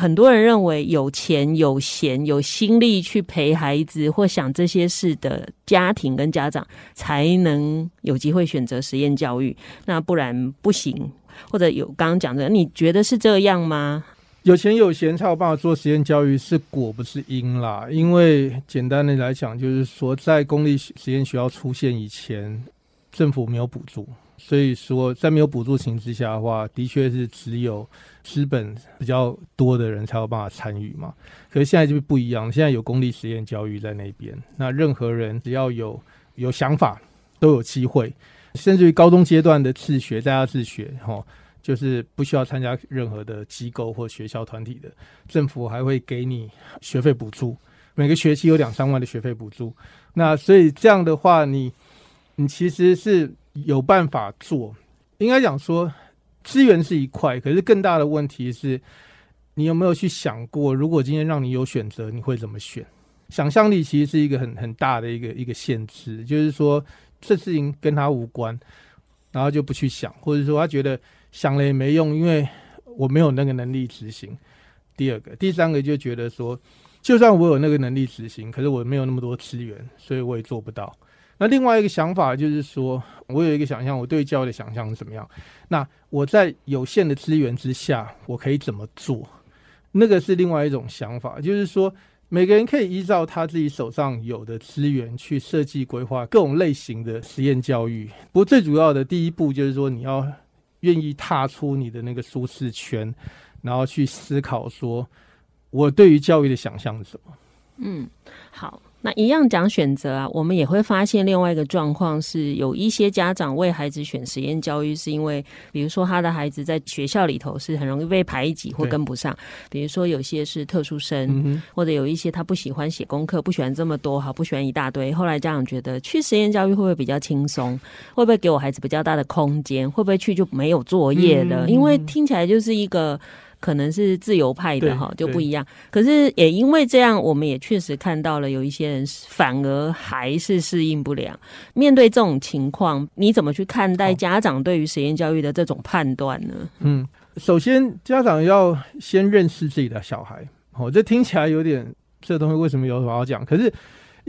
很多人认为有钱、有闲、有心力去陪孩子或想这些事的家庭跟家长，才能有机会选择实验教育，那不然不行。或者有刚刚讲的，你觉得是这样吗？有钱有闲才有办法做实验教育，是果不是因啦。因为简单的来讲，就是说在公立实验学校出现以前，政府没有补助。所以说，在没有补助情之下的话，的确是只有资本比较多的人才有办法参与嘛。可是现在就不一样，现在有公立实验教育在那边，那任何人只要有有想法，都有机会。甚至于高中阶段的自学，在家自学，哈，就是不需要参加任何的机构或学校团体的，政府还会给你学费补助，每个学期有两三万的学费补助。那所以这样的话，你你其实是。有办法做，应该讲说资源是一块，可是更大的问题是，你有没有去想过，如果今天让你有选择，你会怎么选？想象力其实是一个很很大的一个一个限制，就是说这事情跟他无关，然后就不去想，或者说他觉得想了也没用，因为我没有那个能力执行。第二个，第三个就觉得说，就算我有那个能力执行，可是我没有那么多资源，所以我也做不到。那另外一个想法就是说，我有一个想象，我对教育的想象是怎么样？那我在有限的资源之下，我可以怎么做？那个是另外一种想法，就是说，每个人可以依照他自己手上有的资源去设计规划各种类型的实验教育。不过最主要的第一步就是说，你要愿意踏出你的那个舒适圈，然后去思考说，我对于教育的想象是什么？嗯，好。那一样讲选择啊，我们也会发现另外一个状况是，有一些家长为孩子选实验教育，是因为比如说他的孩子在学校里头是很容易被排挤或跟不上，比如说有些是特殊生，嗯、或者有一些他不喜欢写功课，不喜欢这么多，哈不喜欢一大堆。后来家长觉得去实验教育会不会比较轻松？会不会给我孩子比较大的空间？会不会去就没有作业了？嗯、因为听起来就是一个。可能是自由派的哈，就不一样。可是也因为这样，我们也确实看到了有一些人反而还是适应不良。面对这种情况，你怎么去看待家长对于实验教育的这种判断呢？嗯，首先家长要先认识自己的小孩。哦，这听起来有点，这东西为什么有什么好讲？可是。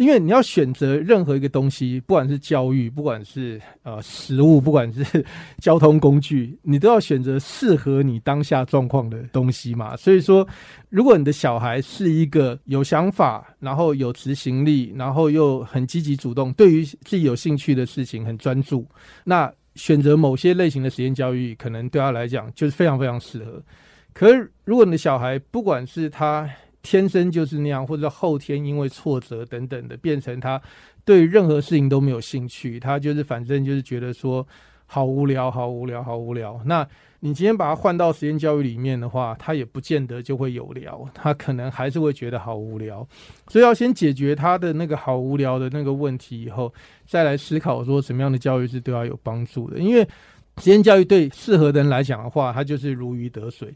因为你要选择任何一个东西，不管是教育，不管是呃食物，不管是 交通工具，你都要选择适合你当下状况的东西嘛。所以说，如果你的小孩是一个有想法，然后有执行力，然后又很积极主动，对于自己有兴趣的事情很专注，那选择某些类型的实验教育，可能对他来讲就是非常非常适合。可是，如果你的小孩不管是他，天生就是那样，或者后天因为挫折等等的，变成他对任何事情都没有兴趣。他就是反正就是觉得说好无聊，好无聊，好无聊。那你今天把他换到实验教育里面的话，他也不见得就会有聊，他可能还是会觉得好无聊。所以要先解决他的那个好无聊的那个问题以后，再来思考说什么样的教育是对他有帮助的。因为实验教育对适合的人来讲的话，它就是如鱼得水。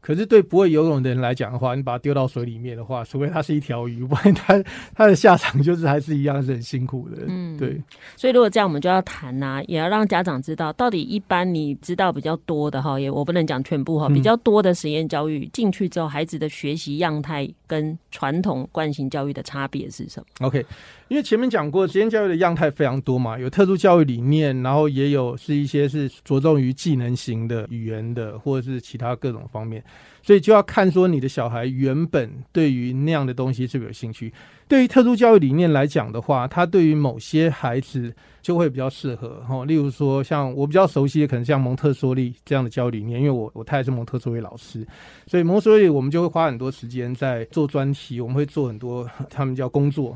可是对不会游泳的人来讲的话，你把它丢到水里面的话，除非它是一条鱼，不然它它的下场就是还是一样是很辛苦的。嗯，对。所以如果这样，我们就要谈呐、啊，也要让家长知道，到底一般你知道比较多的哈，也我不能讲全部哈，比较多的实验教育进去之后，孩子的学习样态跟传统惯性教育的差别是什么？OK。因为前面讲过，实验教育的样态非常多嘛，有特殊教育理念，然后也有是一些是着重于技能型的、语言的，或者是其他各种方面，所以就要看说你的小孩原本对于那样的东西是不是有兴趣。对于特殊教育理念来讲的话，它对于某些孩子就会比较适合哈。例如说，像我比较熟悉的，可能像蒙特梭利这样的教育理念，因为我我太太是蒙特梭利老师，所以蒙特梭利我们就会花很多时间在做专题，我们会做很多他们叫工作。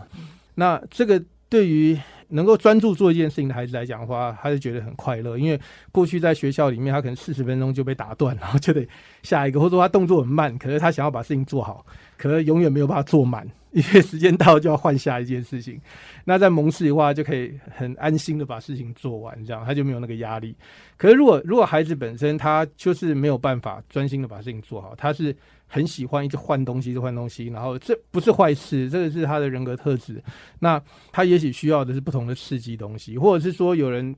那这个对于能够专注做一件事情的孩子来讲的话，他就觉得很快乐，因为过去在学校里面，他可能四十分钟就被打断，然后就得下一个，或者说他动作很慢，可是他想要把事情做好，可是永远没有办法做满。因为时间到就要换下一件事情，那在蒙氏的话就可以很安心的把事情做完，这样他就没有那个压力。可是如果如果孩子本身他就是没有办法专心的把事情做好，他是很喜欢一直换东西，一直换东西，然后这不是坏事，这个是他的人格特质。那他也许需要的是不同的刺激东西，或者是说有人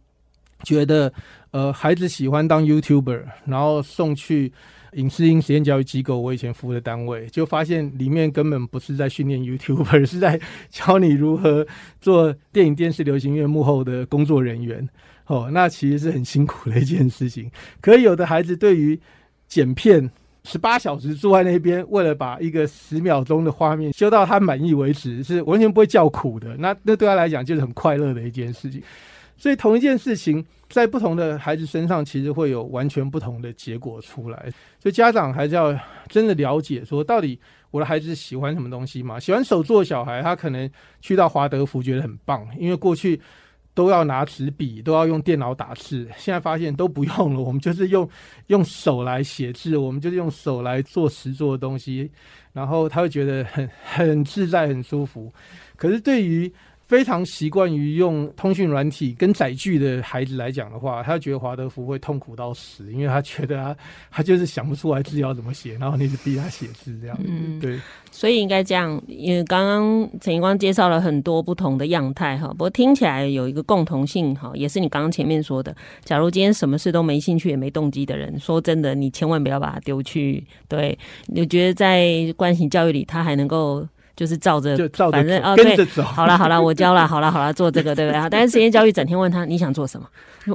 觉得呃孩子喜欢当 YouTuber，然后送去。影视音实验教育机构，我以前服务的单位，就发现里面根本不是在训练 YouTuber，是在教你如何做电影、电视、流行乐幕后的工作人员。哦，那其实是很辛苦的一件事情。可有的孩子对于剪片十八小时坐在那边，为了把一个十秒钟的画面修到他满意为止，是完全不会叫苦的。那那对他来讲就是很快乐的一件事情。所以同一件事情，在不同的孩子身上，其实会有完全不同的结果出来。所以家长还是要真的了解，说到底我的孩子喜欢什么东西嘛？喜欢手作小孩，他可能去到华德福觉得很棒，因为过去都要拿纸笔，都要用电脑打字，现在发现都不用了，我们就是用 用手来写字，我们就是用手来做实做的东西，然后他会觉得很很自在、很舒服。可是对于非常习惯于用通讯软体跟载具的孩子来讲的话，他觉得华德福会痛苦到死，因为他觉得他他就是想不出来字要怎么写，然后你是逼他写字这样。嗯，对。所以应该这样，因为刚刚陈怡光介绍了很多不同的样态哈，不过听起来有一个共同性哈，也是你刚刚前面说的，假如今天什么事都没兴趣也没动机的人，说真的，你千万不要把他丢去。对，你觉得在惯行教育里，他还能够。就是照着，就照着反正啊，对，好了好了，我教了，好了好了，做这个对不对？但是实验教育整天问他你想做什么？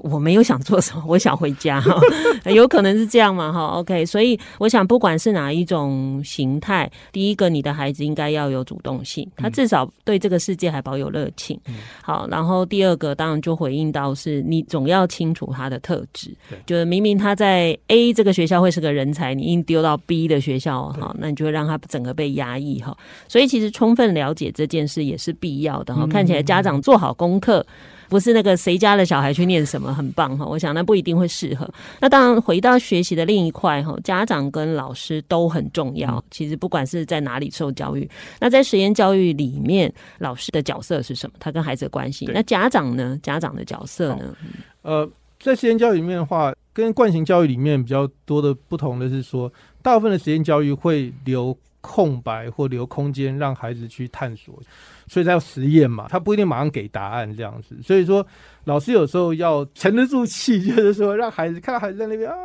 我没有想做什么，我想回家哈，有可能是这样嘛哈？OK，所以我想不管是哪一种形态，第一个你的孩子应该要有主动性，他至少对这个世界还保有热情。好，然后第二个当然就回应到是你总要清楚他的特质，就是明明他在 A 这个学校会是个人才，你硬丢到 B 的学校哈，那你就会让他整个被压抑哈，所以。其实充分了解这件事也是必要的哈。看起来家长做好功课，不是那个谁家的小孩去念什么很棒哈。我想那不一定会适合。那当然回到学习的另一块哈，家长跟老师都很重要。其实不管是在哪里受教育，那在实验教育里面，老师的角色是什么？他跟孩子的关系。那家长呢？家长的角色呢？呃，在实验教育里面的话，跟惯性教育里面比较多的不同的是说，大部分的实验教育会留。空白或留空间让孩子去探索，所以他要实验嘛，他不一定马上给答案这样子。所以说，老师有时候要沉得住气，就是说让孩子看到孩子在那边啊，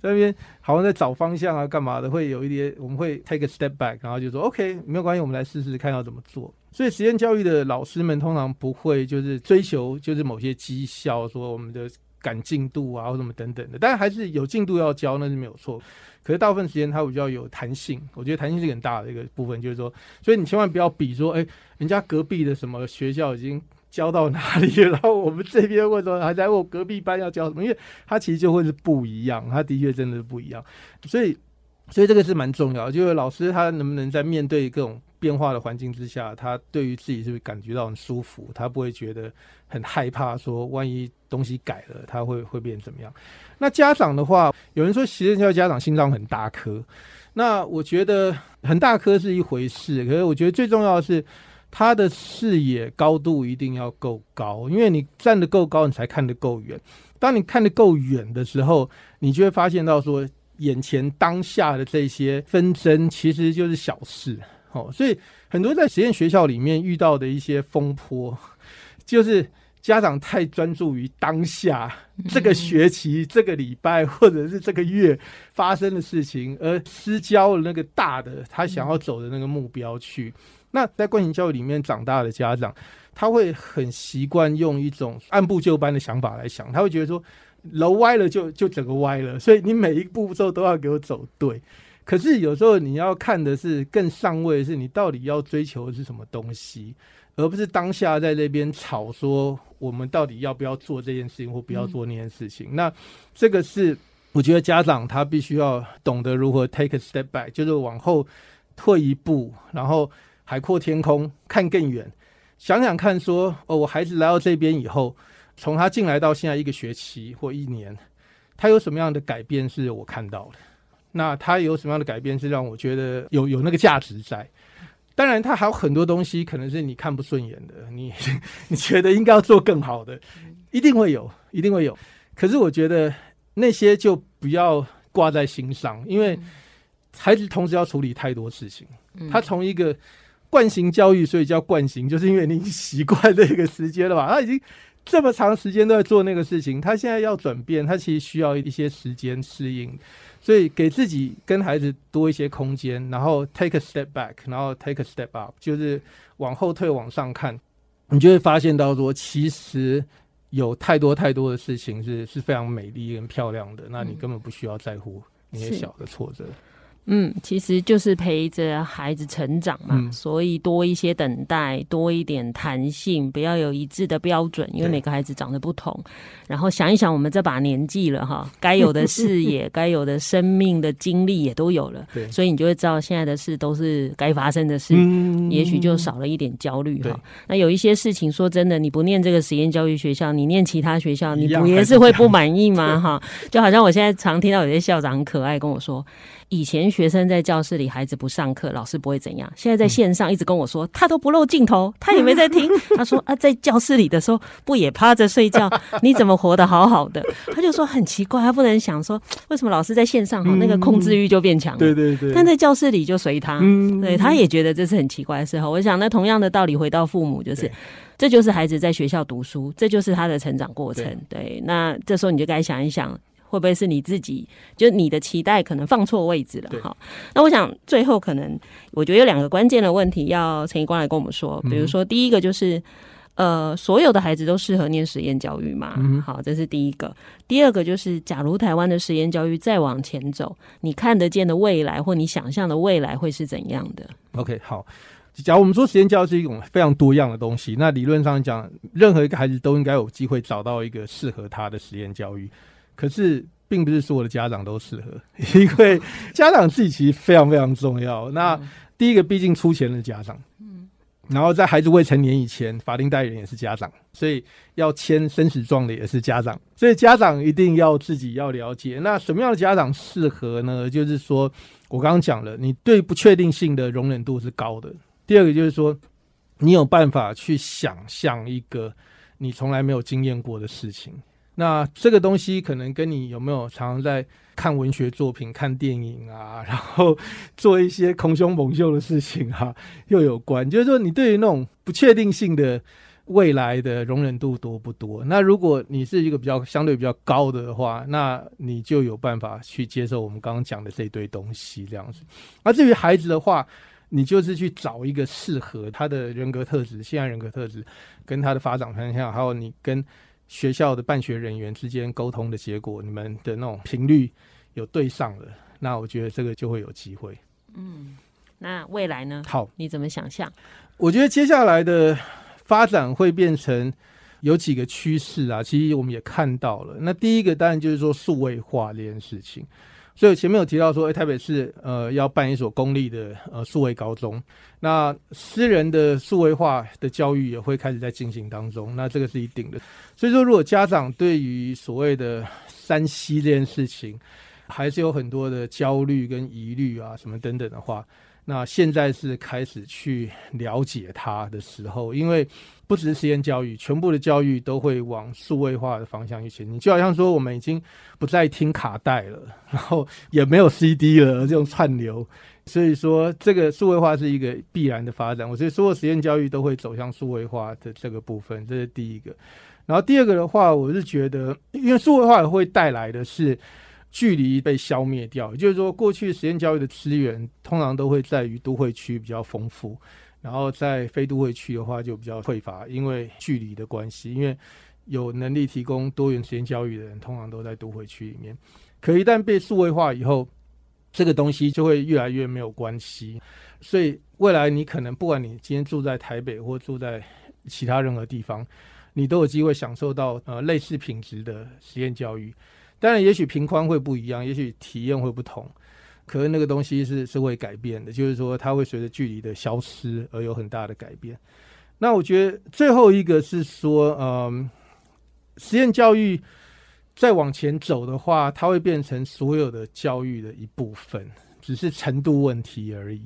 在那边好像在找方向啊，干嘛的，会有一点我们会 take a step back，然后就说 OK，没有关系，我们来试试看要怎么做。所以实验教育的老师们通常不会就是追求就是某些绩效，说我们的赶进度啊或什么等等的，但是还是有进度要交，那是没有错。可是大部分时间它比较有弹性，我觉得弹性是很大的一个部分，就是说，所以你千万不要比说，哎、人家隔壁的什么学校已经交到哪里，然后我们这边问说还在问隔壁班要交什么，因为它其实就会是不一样，它的确真的是不一样，所以，所以这个是蛮重要的，就是老师他能不能在面对各种变化的环境之下，他对于自己是不是感觉到很舒服，他不会觉得很害怕，说万一东西改了，他会会变怎么样？那家长的话，有人说实验教家长心脏很大颗，那我觉得很大颗是一回事，可是我觉得最重要的是，他的视野高度一定要够高，因为你站得够高，你才看得够远。当你看得够远的时候，你就会发现到说，眼前当下的这些纷争其实就是小事。哦，所以很多在实验学校里面遇到的一些风波，就是家长太专注于当下这个学期、这个礼拜或者是这个月发生的事情，而失焦了那个大的他想要走的那个目标去。那在惯性教育里面长大的家长，他会很习惯用一种按部就班的想法来想，他会觉得说楼歪了就就整个歪了，所以你每一步骤都要给我走对。可是有时候你要看的是更上位，是你到底要追求的是什么东西，而不是当下在那边吵说我们到底要不要做这件事情或不要做那件事情。那这个是我觉得家长他必须要懂得如何 take a step back，就是往后退一步，然后。海阔天空，看更远，想想看，说哦，我孩子来到这边以后，从他进来到现在一个学期或一年，他有什么样的改变是我看到的？那他有什么样的改变是让我觉得有有那个价值在？当然，他还有很多东西可能是你看不顺眼的，你 你觉得应该要做更好的，一定会有，一定会有。可是我觉得那些就不要挂在心上，因为孩子同时要处理太多事情，他从一个。惯行教育，所以叫惯行，就是因为你习惯那个时间了吧？他已经这么长时间都在做那个事情，他现在要转变，他其实需要一些时间适应，所以给自己跟孩子多一些空间，然后 take a step back，然后 take a step up，就是往后退，往上看，你就会发现到说，其实有太多太多的事情是是非常美丽跟漂亮的，那你根本不需要在乎那些小的挫折。嗯，其实就是陪着孩子成长嘛，嗯、所以多一些等待，多一点弹性，不要有一致的标准，因为每个孩子长得不同。然后想一想，我们这把年纪了哈，该有的视野，该有的生命的经历也都有了，所以你就会知道现在的事都是该发生的事，嗯、也许就少了一点焦虑哈。那有一些事情，说真的，你不念这个实验教育学校，你念其他学校，你不也是会不满意吗？哈，就好像我现在常听到有些校长很可爱跟我说。以前学生在教室里，孩子不上课，老师不会怎样。现在在线上一直跟我说，他都不露镜头，他也没在听。他说啊，在教室里的时候不也趴着睡觉？你怎么活得好好的？他就说很奇怪，他不能想说为什么老师在线上哈，那个控制欲就变强了。对对对。但在教室里就随他，对，他也觉得这是很奇怪的时候。我想那同样的道理回到父母，就是这就是孩子在学校读书，这就是他的成长过程。对，那这时候你就该想一想。会不会是你自己？就你的期待可能放错位置了哈。那我想最后可能，我觉得有两个关键的问题要陈一光来跟我们说。比如说，第一个就是，呃，所有的孩子都适合念实验教育吗？嗯，好，这是第一个。第二个就是，假如台湾的实验教育再往前走，你看得见的未来或你想象的未来会是怎样的？OK，好。假如我们说实验教育是一种非常多样的东西，那理论上讲，任何一个孩子都应该有机会找到一个适合他的实验教育。可是，并不是所有的家长都适合，因为家长自己其实非常非常重要。那第一个，毕竟出钱的家长，嗯，然后在孩子未成年以前，法定代理人也是家长，所以要签生死状的也是家长，所以家长一定要自己要了解。那什么样的家长适合呢？就是说我刚刚讲了，你对不确定性的容忍度是高的。第二个就是说，你有办法去想象一个你从来没有经验过的事情。那这个东西可能跟你有没有常常在看文学作品、看电影啊，然后做一些空凶猛秀的事情、啊，又有关。就是说，你对于那种不确定性的未来的容忍度多不多？那如果你是一个比较相对比较高的话，那你就有办法去接受我们刚刚讲的这一堆东西这样子。而至于孩子的话，你就是去找一个适合他的人格特质、现在人格特质跟他的发展方向，还有你跟。学校的办学人员之间沟通的结果，你们的那种频率有对上了，那我觉得这个就会有机会。嗯，那未来呢？好，你怎么想象？我觉得接下来的发展会变成有几个趋势啊，其实我们也看到了。那第一个当然就是说数位化这件事情。所以前面有提到说，哎，台北市呃要办一所公立的呃数位高中，那私人的数位化的教育也会开始在进行当中，那这个是一定的。所以说，如果家长对于所谓的 3C 这件事情还是有很多的焦虑跟疑虑啊什么等等的话，那现在是开始去了解它的时候，因为不只是实验教育，全部的教育都会往数位化的方向去前进。就好像说，我们已经不再听卡带了，然后也没有 CD 了，这种串流。所以说，这个数位化是一个必然的发展。我觉得所有实验教育都会走向数位化的这个部分，这是第一个。然后第二个的话，我是觉得，因为数位化会带来的是。距离被消灭掉，也就是说，过去实验教育的资源通常都会在于都会区比较丰富，然后在非都会区的话就比较匮乏，因为距离的关系。因为有能力提供多元实验教育的人，通常都在都会区里面。可一旦被数位化以后，这个东西就会越来越没有关系。所以未来你可能不管你今天住在台北或住在其他任何地方，你都有机会享受到呃类似品质的实验教育。当然，也许平宽会不一样，也许体验会不同，可是那个东西是是会改变的，就是说它会随着距离的消失而有很大的改变。那我觉得最后一个是说，嗯，实验教育再往前走的话，它会变成所有的教育的一部分，只是程度问题而已。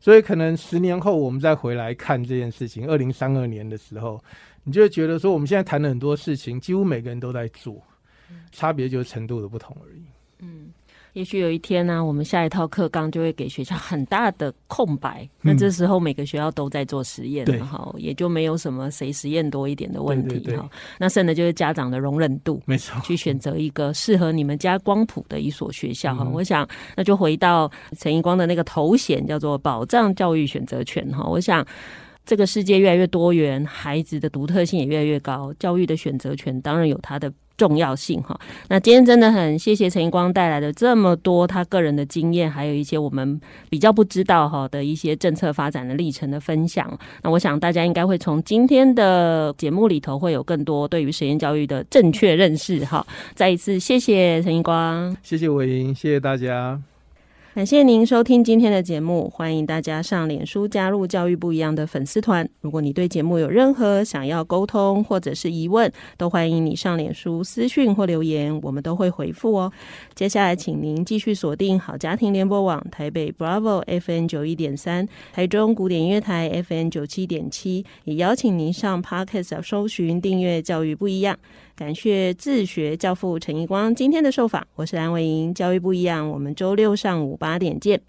所以可能十年后我们再回来看这件事情，二零三二年的时候，你就会觉得说，我们现在谈的很多事情，几乎每个人都在做。差别就是程度的不同而已。嗯，也许有一天呢、啊，我们下一套课纲就会给学校很大的空白，嗯、那这时候每个学校都在做实验，哈，也就没有什么谁实验多一点的问题，哈。那剩的就是家长的容忍度，没错，去选择一个适合你们家光谱的一所学校，哈、嗯。我想那就回到陈一光的那个头衔，叫做保障教育选择权，哈。我想。这个世界越来越多元，孩子的独特性也越来越高，教育的选择权当然有它的重要性哈。那今天真的很谢谢陈一光带来的这么多他个人的经验，还有一些我们比较不知道哈的一些政策发展的历程的分享。那我想大家应该会从今天的节目里头会有更多对于实验教育的正确认识哈。再一次谢谢陈一光，谢谢伟莹，谢谢大家。感谢您收听今天的节目，欢迎大家上脸书加入“教育不一样”的粉丝团。如果你对节目有任何想要沟通或者是疑问，都欢迎你上脸书私讯或留言，我们都会回复哦。接下来，请您继续锁定好家庭联播网台北 Bravo FM 九一点三，台中古典音乐台 FM 九七点七，也邀请您上 Podcast 搜寻订阅“教育不一样”。感谢自学教父陈义光今天的受访，我是蓝伟莹，教育不一样，我们周六上午八点见。